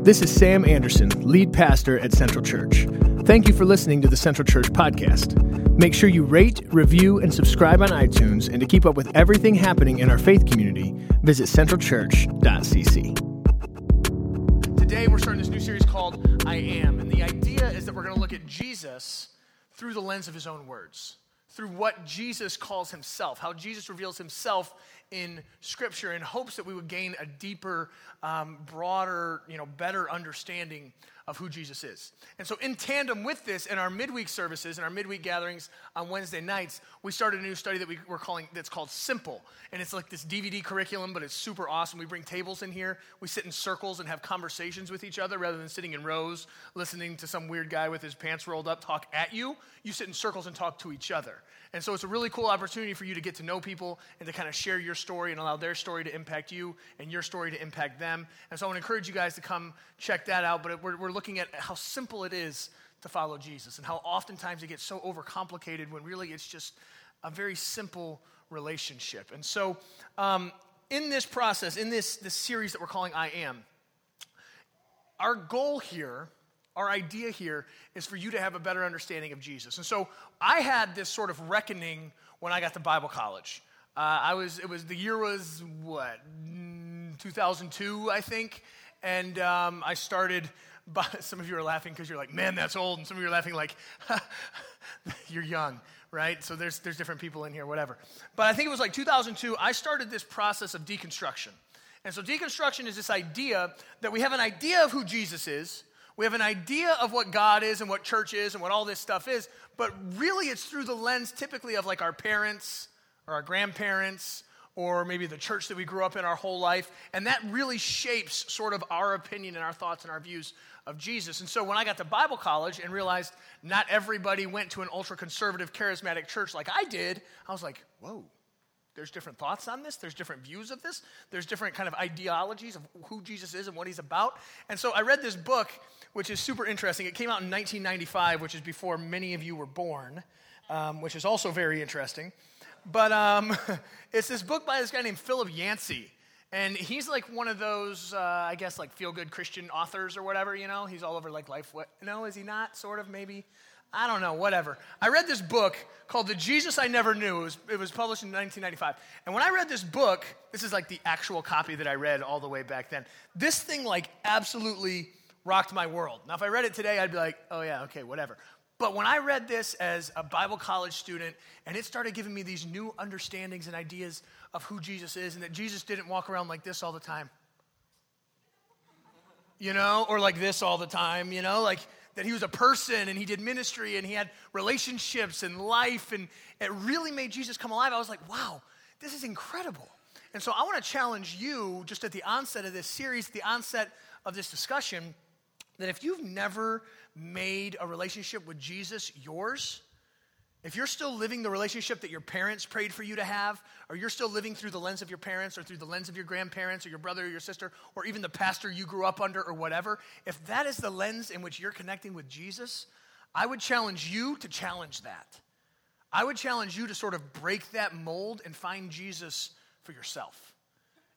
This is Sam Anderson, lead pastor at Central Church. Thank you for listening to the Central Church podcast. Make sure you rate, review, and subscribe on iTunes. And to keep up with everything happening in our faith community, visit centralchurch.cc. Today, we're starting this new series called I Am. And the idea is that we're going to look at Jesus through the lens of his own words, through what Jesus calls himself, how Jesus reveals himself in Scripture in hopes that we would gain a deeper, um, broader, you know, better understanding of who Jesus is. And so, in tandem with this, in our midweek services and our midweek gatherings on Wednesday nights, we started a new study that we, we're calling that's called Simple. And it's like this DVD curriculum, but it's super awesome. We bring tables in here, we sit in circles and have conversations with each other rather than sitting in rows, listening to some weird guy with his pants rolled up talk at you. You sit in circles and talk to each other. And so, it's a really cool opportunity for you to get to know people and to kind of share your story and allow their story to impact you and your story to impact them. And so, I want to encourage you guys to come check that out. But we're, we're looking at how simple it is to follow Jesus and how oftentimes it gets so overcomplicated when really it's just a very simple relationship. And so, um, in this process, in this, this series that we're calling I Am, our goal here, our idea here, is for you to have a better understanding of Jesus. And so, I had this sort of reckoning when I got to Bible college. Uh, I was, it was, the year was what, 2002, I think. And um, I started but some of you are laughing because you're like, man, that's old. And some of you are laughing like, you're young, right? So there's, there's different people in here, whatever. But I think it was like 2002, I started this process of deconstruction. And so deconstruction is this idea that we have an idea of who Jesus is, we have an idea of what God is and what church is and what all this stuff is, but really it's through the lens typically of like our parents or our grandparents or maybe the church that we grew up in our whole life. And that really shapes sort of our opinion and our thoughts and our views of Jesus. And so when I got to Bible college and realized not everybody went to an ultra conservative, charismatic church like I did, I was like, whoa. There's different thoughts on this. There's different views of this. There's different kind of ideologies of who Jesus is and what he's about. And so I read this book, which is super interesting. It came out in 1995, which is before many of you were born, um, which is also very interesting. But um, it's this book by this guy named Philip Yancey. And he's like one of those, uh, I guess, like feel good Christian authors or whatever, you know? He's all over like life. What, no, is he not? Sort of, maybe? I don't know, whatever. I read this book called The Jesus I Never Knew. It was, it was published in 1995. And when I read this book, this is like the actual copy that I read all the way back then. This thing, like, absolutely rocked my world. Now, if I read it today, I'd be like, oh, yeah, okay, whatever. But when I read this as a Bible college student, and it started giving me these new understandings and ideas of who Jesus is, and that Jesus didn't walk around like this all the time, you know, or like this all the time, you know, like that he was a person and he did ministry and he had relationships and life, and it really made Jesus come alive. I was like, wow, this is incredible. And so I want to challenge you just at the onset of this series, the onset of this discussion that if you've never made a relationship with Jesus yours, if you're still living the relationship that your parents prayed for you to have, or you're still living through the lens of your parents, or through the lens of your grandparents, or your brother or your sister, or even the pastor you grew up under, or whatever, if that is the lens in which you're connecting with Jesus, I would challenge you to challenge that. I would challenge you to sort of break that mold and find Jesus for yourself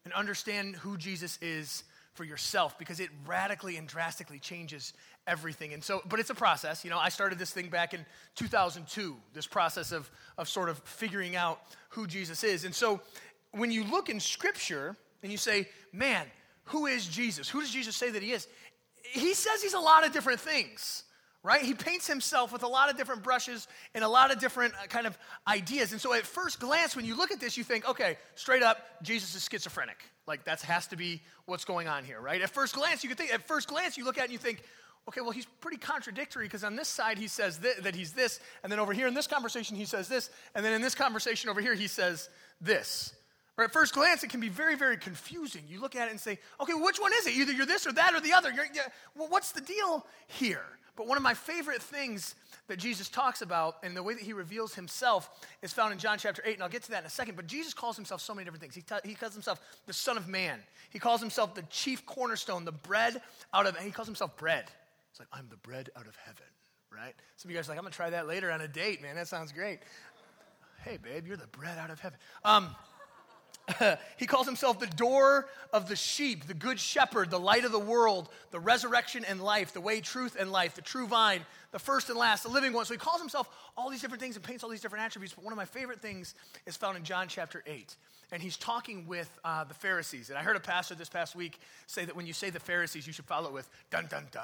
and understand who Jesus is for yourself because it radically and drastically changes everything. And so, but it's a process. You know, I started this thing back in 2002, this process of, of sort of figuring out who Jesus is. And so, when you look in Scripture and you say, man, who is Jesus? Who does Jesus say that he is? He says he's a lot of different things right? He paints himself with a lot of different brushes and a lot of different uh, kind of ideas. And so at first glance, when you look at this, you think, okay, straight up, Jesus is schizophrenic. Like that has to be what's going on here, right? At first glance, you could think, at first glance, you look at it and you think, okay, well, he's pretty contradictory because on this side he says th- that he's this, and then over here in this conversation he says this, and then in this conversation over here he says this. Or at first glance, it can be very, very confusing. You look at it and say, okay, which one is it? Either you're this or that or the other. You're, well, what's the deal here? But one of my favorite things that Jesus talks about and the way that he reveals himself is found in John chapter 8, and I'll get to that in a second. But Jesus calls himself so many different things. He, t- he calls himself the Son of Man, he calls himself the chief cornerstone, the bread out of, and he calls himself bread. It's like, I'm the bread out of heaven, right? Some of you guys are like, I'm gonna try that later on a date, man. That sounds great. Hey, babe, you're the bread out of heaven. Um, he calls himself the door of the sheep, the good shepherd, the light of the world, the resurrection and life, the way, truth, and life, the true vine, the first and last, the living one. So he calls himself all these different things and paints all these different attributes. But one of my favorite things is found in John chapter 8. And he's talking with uh, the Pharisees. And I heard a pastor this past week say that when you say the Pharisees, you should follow it with dun dun dun,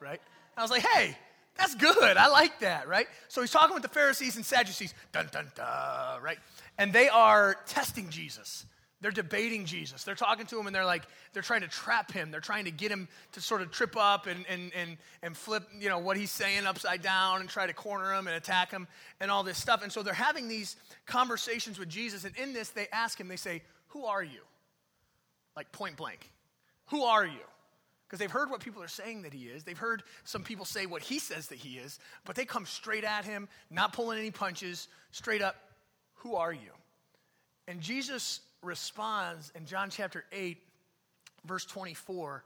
right? I was like, hey, that's good. I like that, right? So he's talking with the Pharisees and Sadducees, dun dun dun, right? And they are testing Jesus. They're debating Jesus. They're talking to him and they're like, they're trying to trap him. They're trying to get him to sort of trip up and, and, and, and flip, you know, what he's saying upside down and try to corner him and attack him and all this stuff. And so they're having these conversations with Jesus. And in this, they ask him, they say, Who are you? Like point blank. Who are you? Because they've heard what people are saying that he is. They've heard some people say what he says that he is, but they come straight at him, not pulling any punches, straight up, Who are you? And Jesus responds in John chapter 8, verse 24,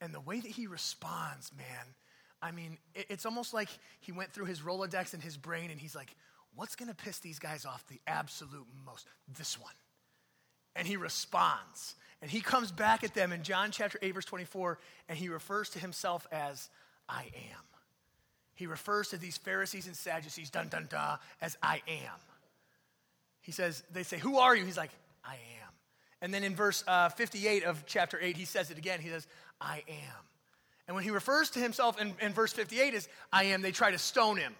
and the way that he responds, man, I mean, it's almost like he went through his Rolodex in his brain and he's like, What's going to piss these guys off the absolute most? This one. And he responds. And he comes back at them in John chapter 8, verse 24, and he refers to himself as I am. He refers to these Pharisees and Sadducees, dun dun dun, as I am. He says, they say, Who are you? He's like, I am. And then in verse uh, 58 of chapter 8, he says it again. He says, I am. And when he refers to himself in, in verse 58 as I am, they try to stone him.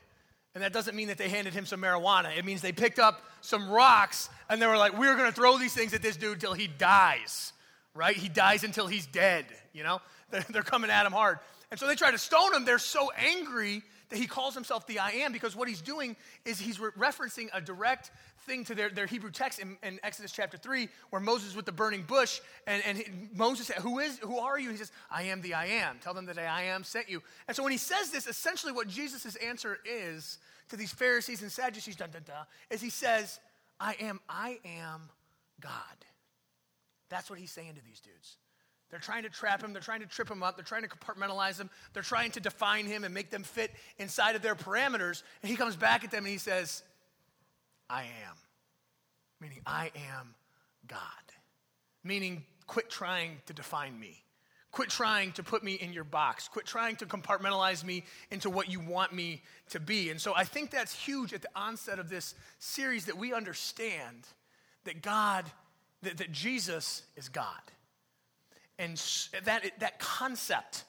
And that doesn't mean that they handed him some marijuana. It means they picked up some rocks and they were like, we're going to throw these things at this dude till he dies, right? He dies until he's dead, you know? They're, they're coming at him hard. And so they try to stone him. They're so angry he calls himself the I am because what he's doing is he's re- referencing a direct thing to their, their Hebrew text in, in, Exodus chapter 3 where Moses with the burning bush and, and he, Moses said, who, is, who are you? He says, I am the I am. Tell them that I am sent you. And so when he says this, essentially what Jesus' answer is to these Pharisees and Sadducees, dun, dun, dun, is he says, I am, I am God. That's what he's saying to these dudes. They're trying to trap him. They're trying to trip him up. They're trying to compartmentalize him. They're trying to define him and make them fit inside of their parameters. And he comes back at them and he says, I am. Meaning, I am God. Meaning, quit trying to define me. Quit trying to put me in your box. Quit trying to compartmentalize me into what you want me to be. And so I think that's huge at the onset of this series that we understand that God, that, that Jesus is God. And that, that concept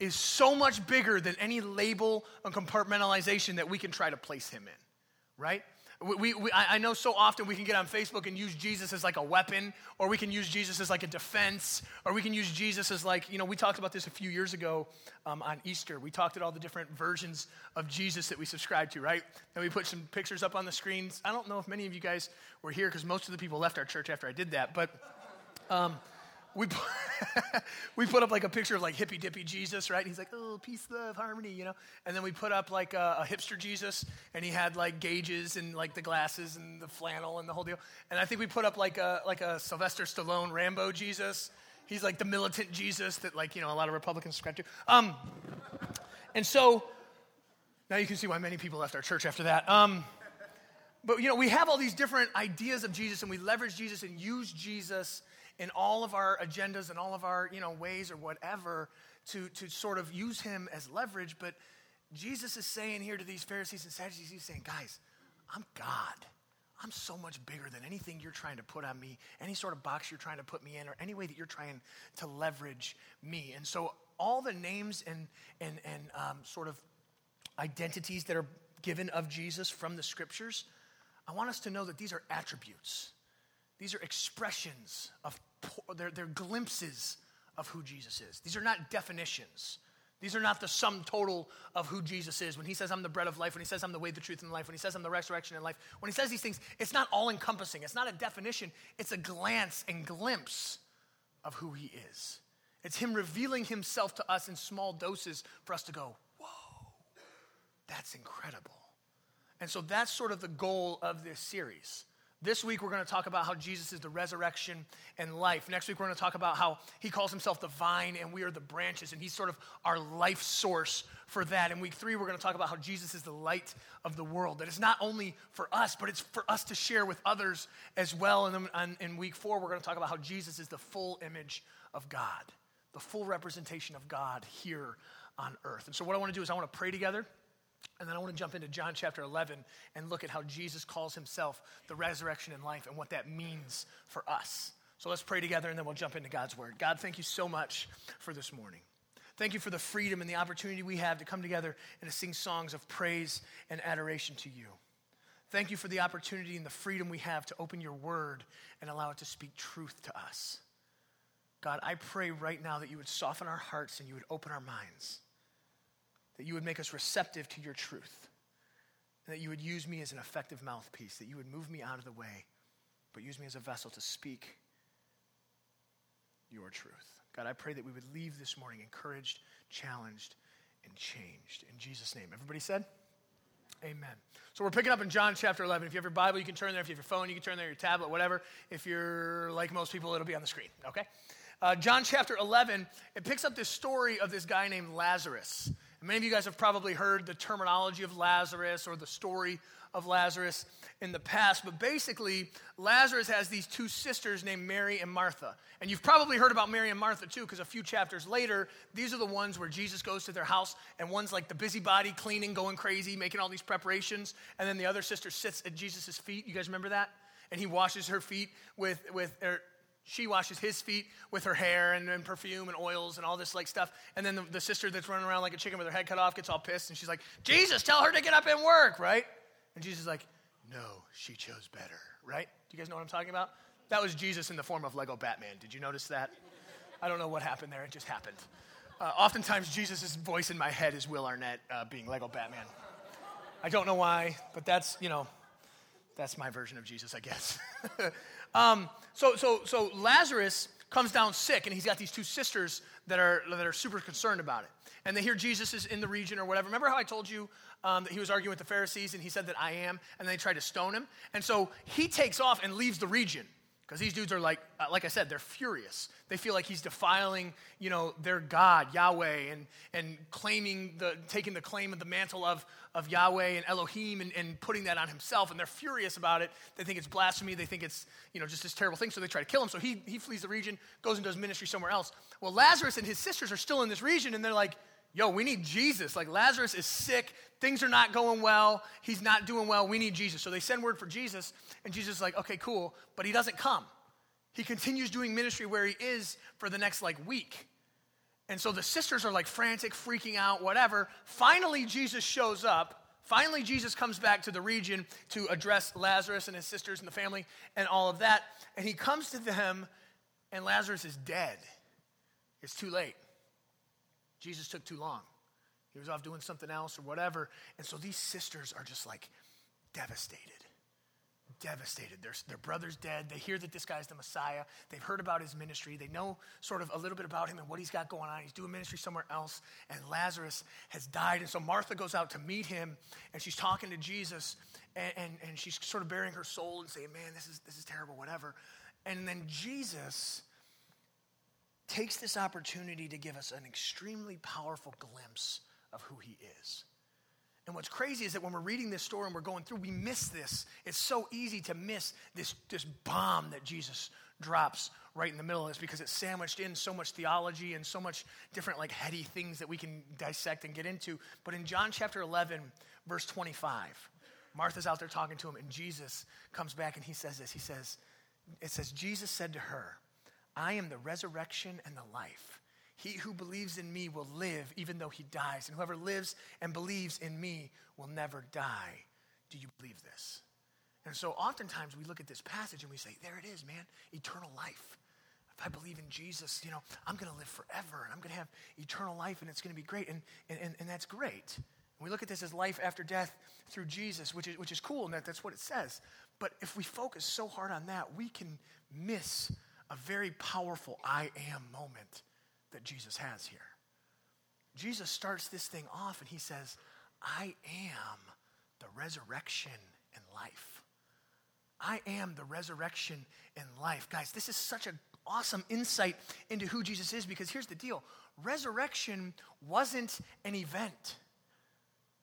is so much bigger than any label and compartmentalization that we can try to place him in, right? We, we, I know so often we can get on Facebook and use Jesus as like a weapon, or we can use Jesus as like a defense, or we can use Jesus as like, you know, we talked about this a few years ago um, on Easter. We talked at all the different versions of Jesus that we subscribe to, right? And we put some pictures up on the screens. I don't know if many of you guys were here because most of the people left our church after I did that, but. Um, we put, we put up like a picture of like hippy dippy Jesus, right? And he's like, oh, peace, love, harmony, you know? And then we put up like a, a, hipster Jesus, and he had like gauges and like the glasses and the flannel and the whole deal. And I think we put up like a, like a Sylvester Stallone Rambo Jesus. He's like the militant Jesus that like, you know, a lot of Republicans subscribe to. Um, and so now you can see why many people left our church after that. Um, but, you know, we have all these different ideas of Jesus, and we leverage Jesus and use Jesus in all of our agendas and all of our you know ways or whatever to, to sort of use him as leverage. But jesus is saying here to these pharisees and sadducees he's saying guys i'm god. I'm so much bigger than anything you're trying to put on me any sort of box you're trying to put me in or any way that you're trying to leverage me. And so all the names and and and um, sort of identities that are given of jesus from the scriptures i want us to know that these are attributes. These are expressions of they're, they're glimpses of who Jesus is. These are not definitions. These are not the sum total of who Jesus is. When he says, I'm the bread of life, when he says, I'm the way, the truth, and the life, when he says, I'm the resurrection and life, when he says these things, it's not all encompassing. It's not a definition, it's a glance and glimpse of who he is. It's him revealing himself to us in small doses for us to go, whoa, that's incredible. And so that's sort of the goal of this series This week, we're going to talk about how Jesus is the resurrection and life. Next week, we're going to talk about how he calls himself the vine and we are the branches, and he's sort of our life source for that. In week three, we're going to talk about how Jesus is the light of the world. That it's not only for us, but it's for us to share with others as well. And then in week four, we're going to talk about how Jesus is the full image of God, the full representation of God here on earth. And so, what I want to do is I want to pray together. And then I want to jump into John chapter 11 and look at how Jesus calls himself the resurrection and life and what that means for us. So let's pray together and then we'll jump into God's word. God, thank you so much for this morning. Thank you for the freedom and the opportunity we have to come together and to sing songs of praise and adoration to you. Thank you for the opportunity and the freedom we have to open your word and allow it to speak truth to us. God, I pray right now that you would soften our hearts and you would open our minds that you would make us receptive to your truth, and that you would use me as an effective mouthpiece, that you would move me out of the way, but use me as a vessel to speak your truth. God, I pray that we would leave this morning encouraged, challenged, and changed. In Jesus' name. Everybody said? Amen. So we're picking up in John chapter 11. If you have your Bible, you can turn there. If you have your phone, you can turn there, your tablet, whatever. If you're like most people, it'll be on the screen, okay? Uh, John chapter 11, it picks up this story of this guy named Lazarus. Many of you guys have probably heard the terminology of Lazarus or the story of Lazarus in the past, but basically, Lazarus has these two sisters named Mary and Martha. And you've probably heard about Mary and Martha too, because a few chapters later, these are the ones where Jesus goes to their house, and one's like the busybody, cleaning, going crazy, making all these preparations, and then the other sister sits at Jesus' feet. You guys remember that? And he washes her feet with, with, er, she washes his feet with her hair and, and, perfume and oils and all this like stuff. And then the, the, sister that's running around like a chicken with her head cut off gets all pissed and she's like, Jesus, tell her to get up and work, right? And Jesus is like, no, she chose better, right? Do you guys know what I'm talking about? That was Jesus in the form of Lego Batman. Did you notice that? I don't know what happened there. It just happened. Uh, oftentimes, Jesus' voice in my head is Will Arnett uh, being Lego Batman. I don't know why, but that's, you know, that's my version of Jesus, I guess. Um, so, so, so Lazarus comes down sick, and he's got these two sisters that are, that are super concerned about it. And they hear Jesus is in the region or whatever. Remember how I told you um, that he was arguing with the Pharisees and he said that I am, and they tried to stone him? And so he takes off and leaves the region. Because these dudes are like, uh, like I said, they're furious. They feel like he's defiling, you know, their God, Yahweh, and, and claiming the, taking the claim of the mantle of, of Yahweh and Elohim and, and putting that on himself. And they're furious about it. They think it's blasphemy. They think it's, you know, just this terrible thing. So they try to kill him. So he, he flees the region, goes and does ministry somewhere else. Well, Lazarus and his sisters are still in this region, and they're like, yo, we need Jesus. Like Lazarus is sick. Things are not going well. He's not doing well. We need Jesus. So they send word for Jesus, and Jesus is like, okay, cool. But he doesn't come. He continues doing ministry where he is for the next like week. And so the sisters are like frantic, freaking out, whatever. Finally, Jesus shows up. Finally, Jesus comes back to the region to address Lazarus and his sisters and the family and all of that. And he comes to them, and Lazarus is dead. It's too late. Jesus took too long. He was off doing something else or whatever. And so these sisters are just like devastated. Devastated. Their, their brother's dead. They hear that this guy's the Messiah. They've heard about his ministry. They know sort of a little bit about him and what he's got going on. He's doing ministry somewhere else. And Lazarus has died. And so Martha goes out to meet him and she's talking to Jesus and, and, and she's sort of bearing her soul and saying, Man, this is, this is terrible, whatever. And then Jesus takes this opportunity to give us an extremely powerful glimpse of who he is. And what's crazy is that when we're reading this story and we're going through, we miss this. It's so easy to miss this, this bomb that Jesus drops right in the middle of this because it's sandwiched in so much theology and so much different, like, heady things that we can dissect and get into. But in John chapter 11, verse 25, Martha's out there talking to him, and Jesus comes back and he says this. He says, It says, Jesus said to her, I am the resurrection and the life. He who believes in me will live even though he dies, and whoever lives and believes in me will never die. Do you believe this? And so oftentimes we look at this passage and we say, There it is, man, eternal life. If I believe in Jesus, you know, I'm going to live forever and I'm going to have eternal life and it's going to be great. And, and, and that's great. And we look at this as life after death through Jesus, which is, which is cool, and that, that's what it says. But if we focus so hard on that, we can miss a very powerful I am moment that Jesus has here. Jesus starts this thing off and he says, I am the resurrection and life. I am the resurrection and life. Guys, this is such an awesome insight into who Jesus is because here's the deal resurrection wasn't an event.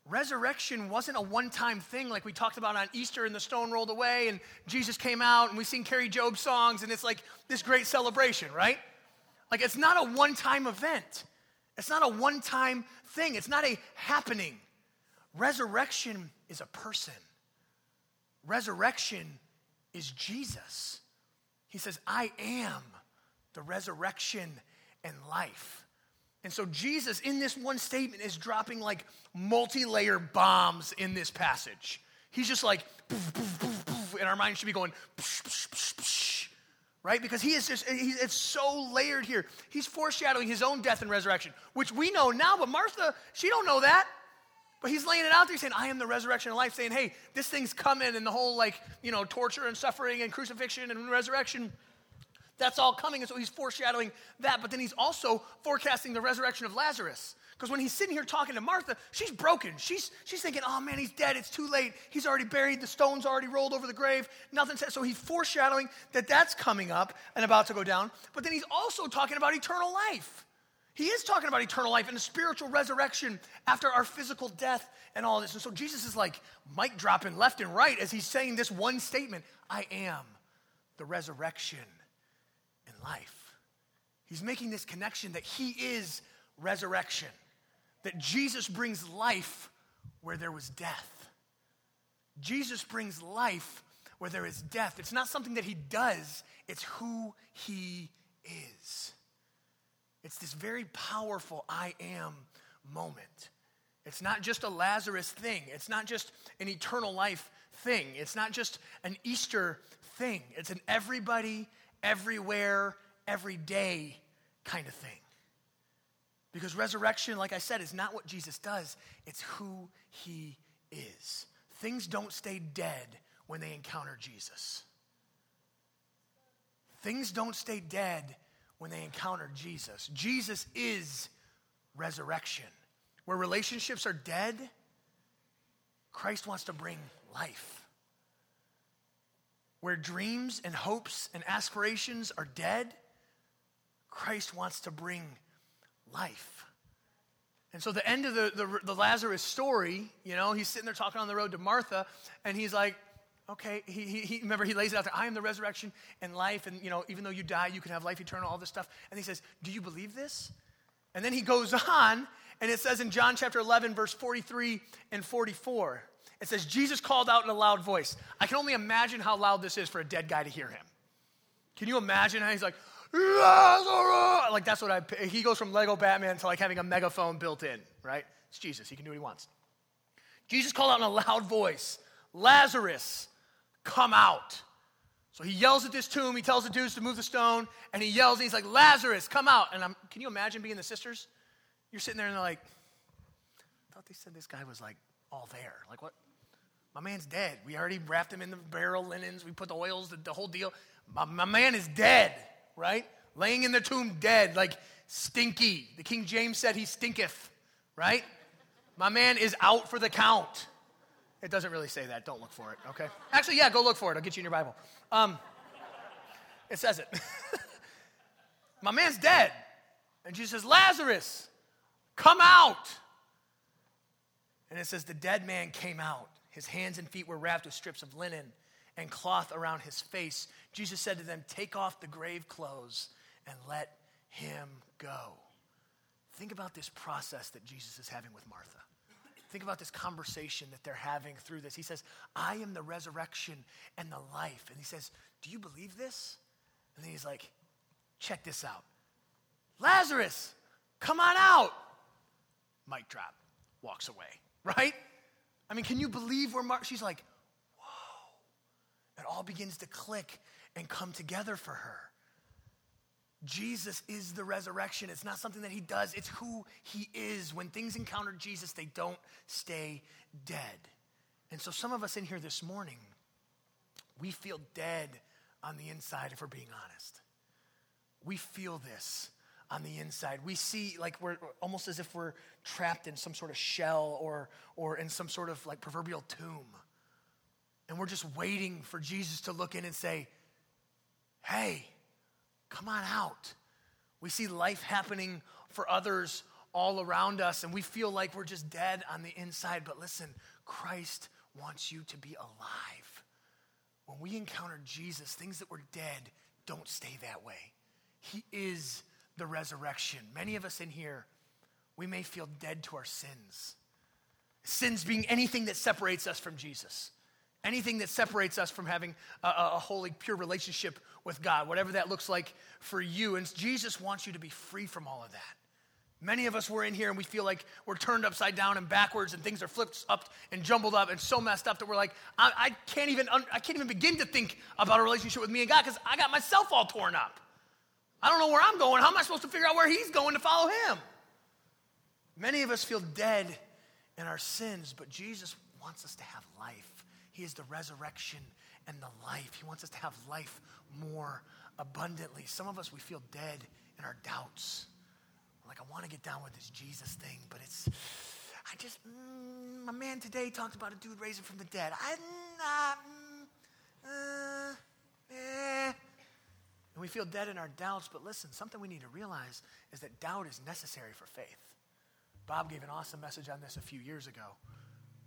Resurrection wasn't a one time thing like we talked about on Easter and the stone rolled away and Jesus came out and we sing Kari Jobe songs and it's like this great celebration, right? Like it's not a one time event. It's not a one time thing. It's not a happening. Resurrection is a person. Resurrection is Jesus. He says, I am the resurrection and life. And so Jesus, in this one statement, is dropping like multi layer bombs in this passage. He's just like, poof, poof, poof, and our mind should be going, psh, psh, psh, right? Because he is just, he, it's so layered here. He's foreshadowing his own death and resurrection, which we know now, but Martha, she don't know that. But he's laying it out there saying, I am the resurrection and life, saying, hey, this thing's coming and the whole like, you know, torture and suffering and crucifixion and resurrection, that's all coming. And so he's foreshadowing that. But then he's also forecasting the resurrection of Lazarus. Because when he's sitting here talking to Martha, she's broken. She's, she's thinking, oh man, he's dead. It's too late. He's already buried. The stone's already rolled over the grave. Nothing said. So he's foreshadowing that that's coming up and about to go down. But then he's also talking about eternal life. He is talking about eternal life and a spiritual resurrection after our physical death and all this. And so Jesus is like mic dropping left and right as he's saying this one statement I am the resurrection and life. He's making this connection that he is resurrection that Jesus brings life where there was death. Jesus brings life where there is death. It's not something that he does, it's who he is. It's this very powerful I am moment. It's not just a Lazarus thing, it's not just an eternal life thing, it's not just an Easter thing. It's an everybody, everywhere, every day kind of thing. Because resurrection, like I said, is not what Jesus does, it's who he is. Things don't stay dead when they encounter Jesus. Things don't stay dead when they encounter Jesus. Jesus is resurrection. Where relationships are dead, Christ wants to bring life. Where dreams and hopes and aspirations are dead, Christ wants to bring life. And so, the end of the, the, the, Lazarus story, you know, he's sitting there talking on the road to Martha, and he's like, okay, he, he, he, remember, he lays it out there I am the resurrection and life, and, you know, even though you die, you can have life eternal, all this stuff. And he says, Do you believe this? And then he goes on, and it says in John chapter 11, verse 43 and 44, it says, Jesus called out in a loud voice. I can only imagine how loud this is for a dead guy to hear him. Can you imagine how he's like! Like that's what I, he goes from Lego Batman to like having a megaphone built in, right? It's Jesus. He can do what he wants. Jesus called out in a loud voice, Lazarus, come out. So he yells at this tomb. He tells the dudes to move the stone, and he yells, and he's like, Lazarus, come out. And I'm, can you imagine being the sisters? You're sitting there, and they're like, I thought they said this guy was like all there. Like, what? My man's dead. We already wrapped him in the barrel linens. We put the oils, the, the whole deal. My, my man is dead right? Laying in the tomb dead, like stinky. The King James said he stinketh, right? My man is out for the count. It doesn't really say that. Don't look for it, okay? Actually, yeah, go look for it. I'll get you in your Bible. Um, it says it. My man's dead. And Jesus says, Lazarus, come out. And it says, the dead man came out. His hands and feet were wrapped with strips of linen and cloth around his face. Jesus said to them, Take off the grave clothes and let him go. Think about this process that Jesus is having with Martha. Think about this conversation that they're having through this. He says, I am the resurrection and the life. And he says, Do you believe this? And then he's like, Check this out Lazarus, come on out. Mic drop, walks away, right? I mean, can you believe where Martha, she's like, it all begins to click and come together for her. Jesus is the resurrection. It's not something that he does, it's who he is. When things encounter Jesus, they don't stay dead. And so, some of us in here this morning, we feel dead on the inside if we're being honest. We feel this on the inside. We see like we're almost as if we're trapped in some sort of shell or, or in some sort of like proverbial tomb. And we're just waiting for Jesus to look in and say, hey, come on out. We see life happening for others all around us, and we feel like we're just dead on the inside. But listen, Christ wants you to be alive. When we encounter Jesus, things that were dead don't stay that way. He is the resurrection. Many of us in here, we may feel dead to our sins. Sins being anything that separates us from Jesus, anything that separates us from having a, a, holy, pure relationship with God, whatever that looks like for you. And Jesus wants you to be free from all of that. Many of us were in here and we feel like we're turned upside down and backwards and things are flipped up and jumbled up and so messed up that we're like, I, I can't even, I can't even begin to think about a relationship with me and God because I got myself all torn up. I don't know where I'm going. How am I supposed to figure out where He's going to follow Him? Many of us feel dead in our sins, but Jesus wants us to have life. He is the resurrection and the life. He wants us to have life more abundantly. Some of us, we feel dead in our doubts. Like, I want to get down with this Jesus thing, but it's, I just, mm, my man today talked about a dude raising from the dead. Not, mm, uh, eh. And we feel dead in our doubts, but listen, something we need to realize is that doubt is necessary for faith. Bob gave an awesome message on this a few years ago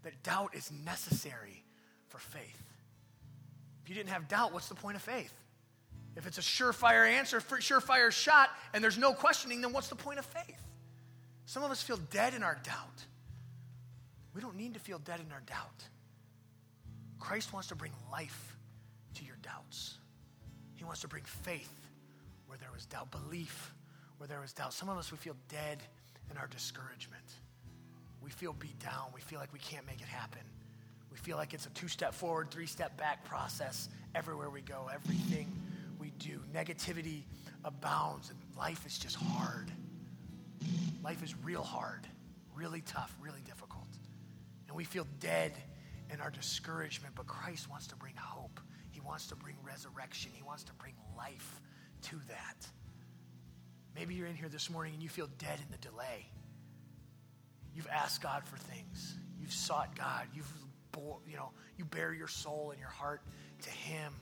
that doubt is necessary for faith. If you didn't have doubt, what's the point of faith? If it's a surefire answer, surefire shot, and there's no questioning, then what's the point of faith? Some of us feel dead in our doubt. We don't need to feel dead in our doubt. Christ wants to bring life to your doubts. He wants to bring faith where there was doubt, belief where there was doubt. Some of us, we feel dead in our discouragement. We feel beat down. We feel like we can't make it happen. We feel like it's a two step forward, three step back process everywhere we go, everything we do. Negativity abounds, and life is just hard. Life is real hard, really tough, really difficult. And we feel dead in our discouragement, but Christ wants to bring hope. He wants to bring resurrection. He wants to bring life to that. Maybe you're in here this morning and you feel dead in the delay. You've asked God for things. You've sought God. You've, you know, you bear your soul and your heart to Him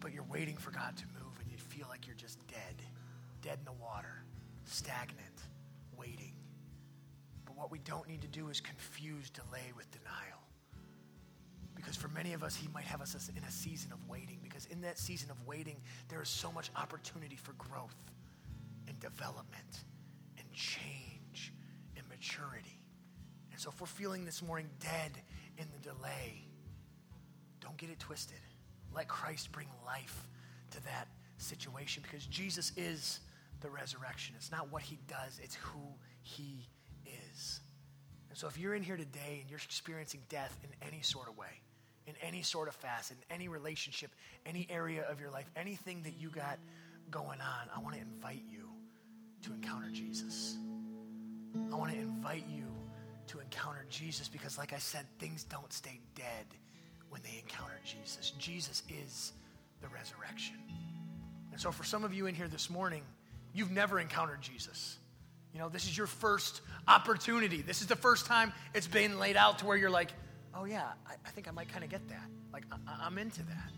but you're waiting for God to move and you feel like you're just dead, dead in the water, stagnant, waiting. But what we don't need to do is confuse delay with denial. Because for many of us, He might have us in a season of waiting, because in that season of waiting, there is so much opportunity for growth and development and change and maturity. And so if we're feeling this morning dead in the delay, don't get it twisted. Let Christ bring life to that situation because Jesus is the resurrection. It's not what he does, it's who he is. And so if you're in here today and you're experiencing death in any sort of way, in any sort of facet, in any relationship, any area of your life, anything that you got going on, I want to invite you to encounter Jesus. I want to invite you to encounter Jesus because, like I said, things don't stay dead when they encounter Jesus. Jesus is the resurrection. And so, for some of you in here this morning, you've never encountered Jesus. You know, this is your first opportunity. This is the first time it's been laid out to where you're like, oh, yeah, I, I think I might kind of get that. Like, I, I'm into that.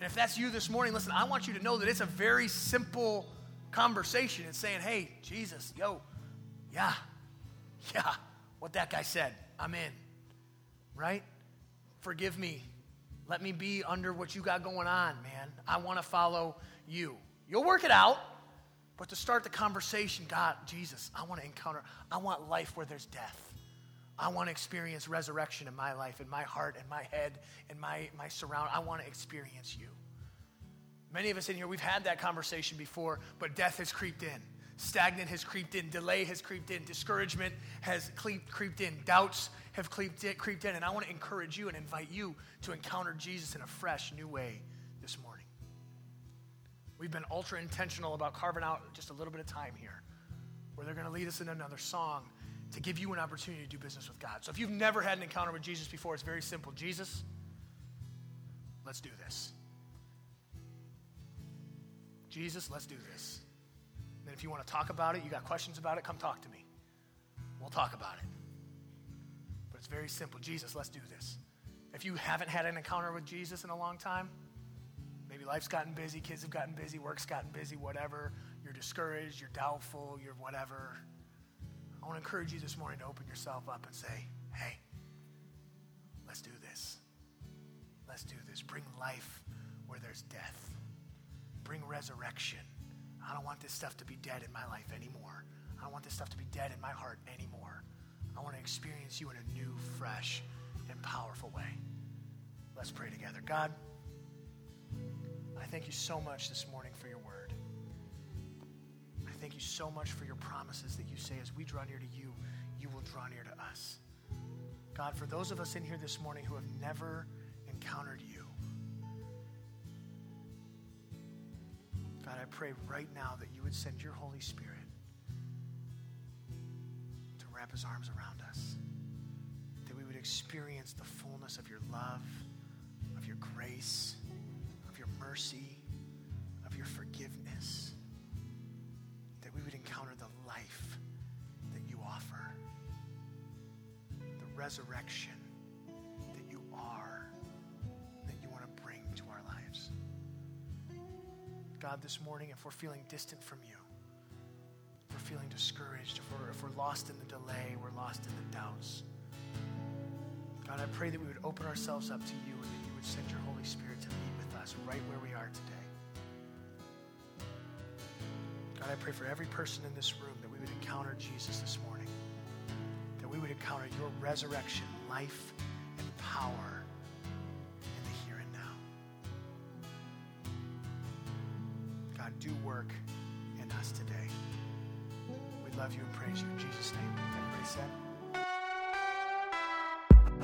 And if that's you this morning, listen, I want you to know that it's a very simple conversation. It's saying, hey, Jesus, yo, yeah, yeah, what that guy said, I'm in, right? Forgive me. Let me be under what you got going on, man. I want to follow you. You'll work it out. But to start the conversation, God, Jesus, I want to encounter, I want life where there's death. I want to experience resurrection in my life, in my heart, in my head, in my, my surround. I want to experience you. Many of us in here, we've had that conversation before, but death has creeped in. Stagnant has creeped in. Delay has creeped in. Discouragement has creeped in. Doubts have creeped in, creeped in. And I want to encourage you and invite you to encounter Jesus in a fresh, new way this morning. We've been ultra intentional about carving out just a little bit of time here where they're going to lead us in another song to give you an opportunity to do business with God. So if you've never had an encounter with Jesus before, it's very simple. Jesus, let's do this. Jesus, let's do this. And if you want to talk about it, you got questions about it, come talk to me. We'll talk about it. But it's very simple. Jesus, let's do this. If you haven't had an encounter with Jesus in a long time, maybe life's gotten busy, kids have gotten busy, work's gotten busy, whatever, you're discouraged, you're doubtful, you're whatever. I want to encourage you this morning to open yourself up and say, hey, let's do this. Let's do this. Bring life where there's death, bring resurrection. I don't want this stuff to be dead in my life anymore. I don't want this stuff to be dead in my heart anymore. I want to experience you in a new, fresh, and powerful way. Let's pray together. God, I thank you so much this morning for your word. I thank you so much for your promises that you say as we draw near to you, you will draw near to us. God, for those of us in here this morning who have never encountered you, God, I pray right now that you would send your Holy Spirit to wrap his arms around us, that we would experience the fullness of your love, of your grace, of your mercy, of your forgiveness, that we would encounter the life that you offer, the resurrection God, this morning, if we're feeling distant from you, if we're feeling discouraged, if we're, if we're lost in the delay, we're lost in the doubts. God, I pray that we would open ourselves up to you and that you would send your Holy Spirit to meet with us right where we are today. God, I pray for every person in this room that we would encounter Jesus this morning, that we would encounter your resurrection, life, and power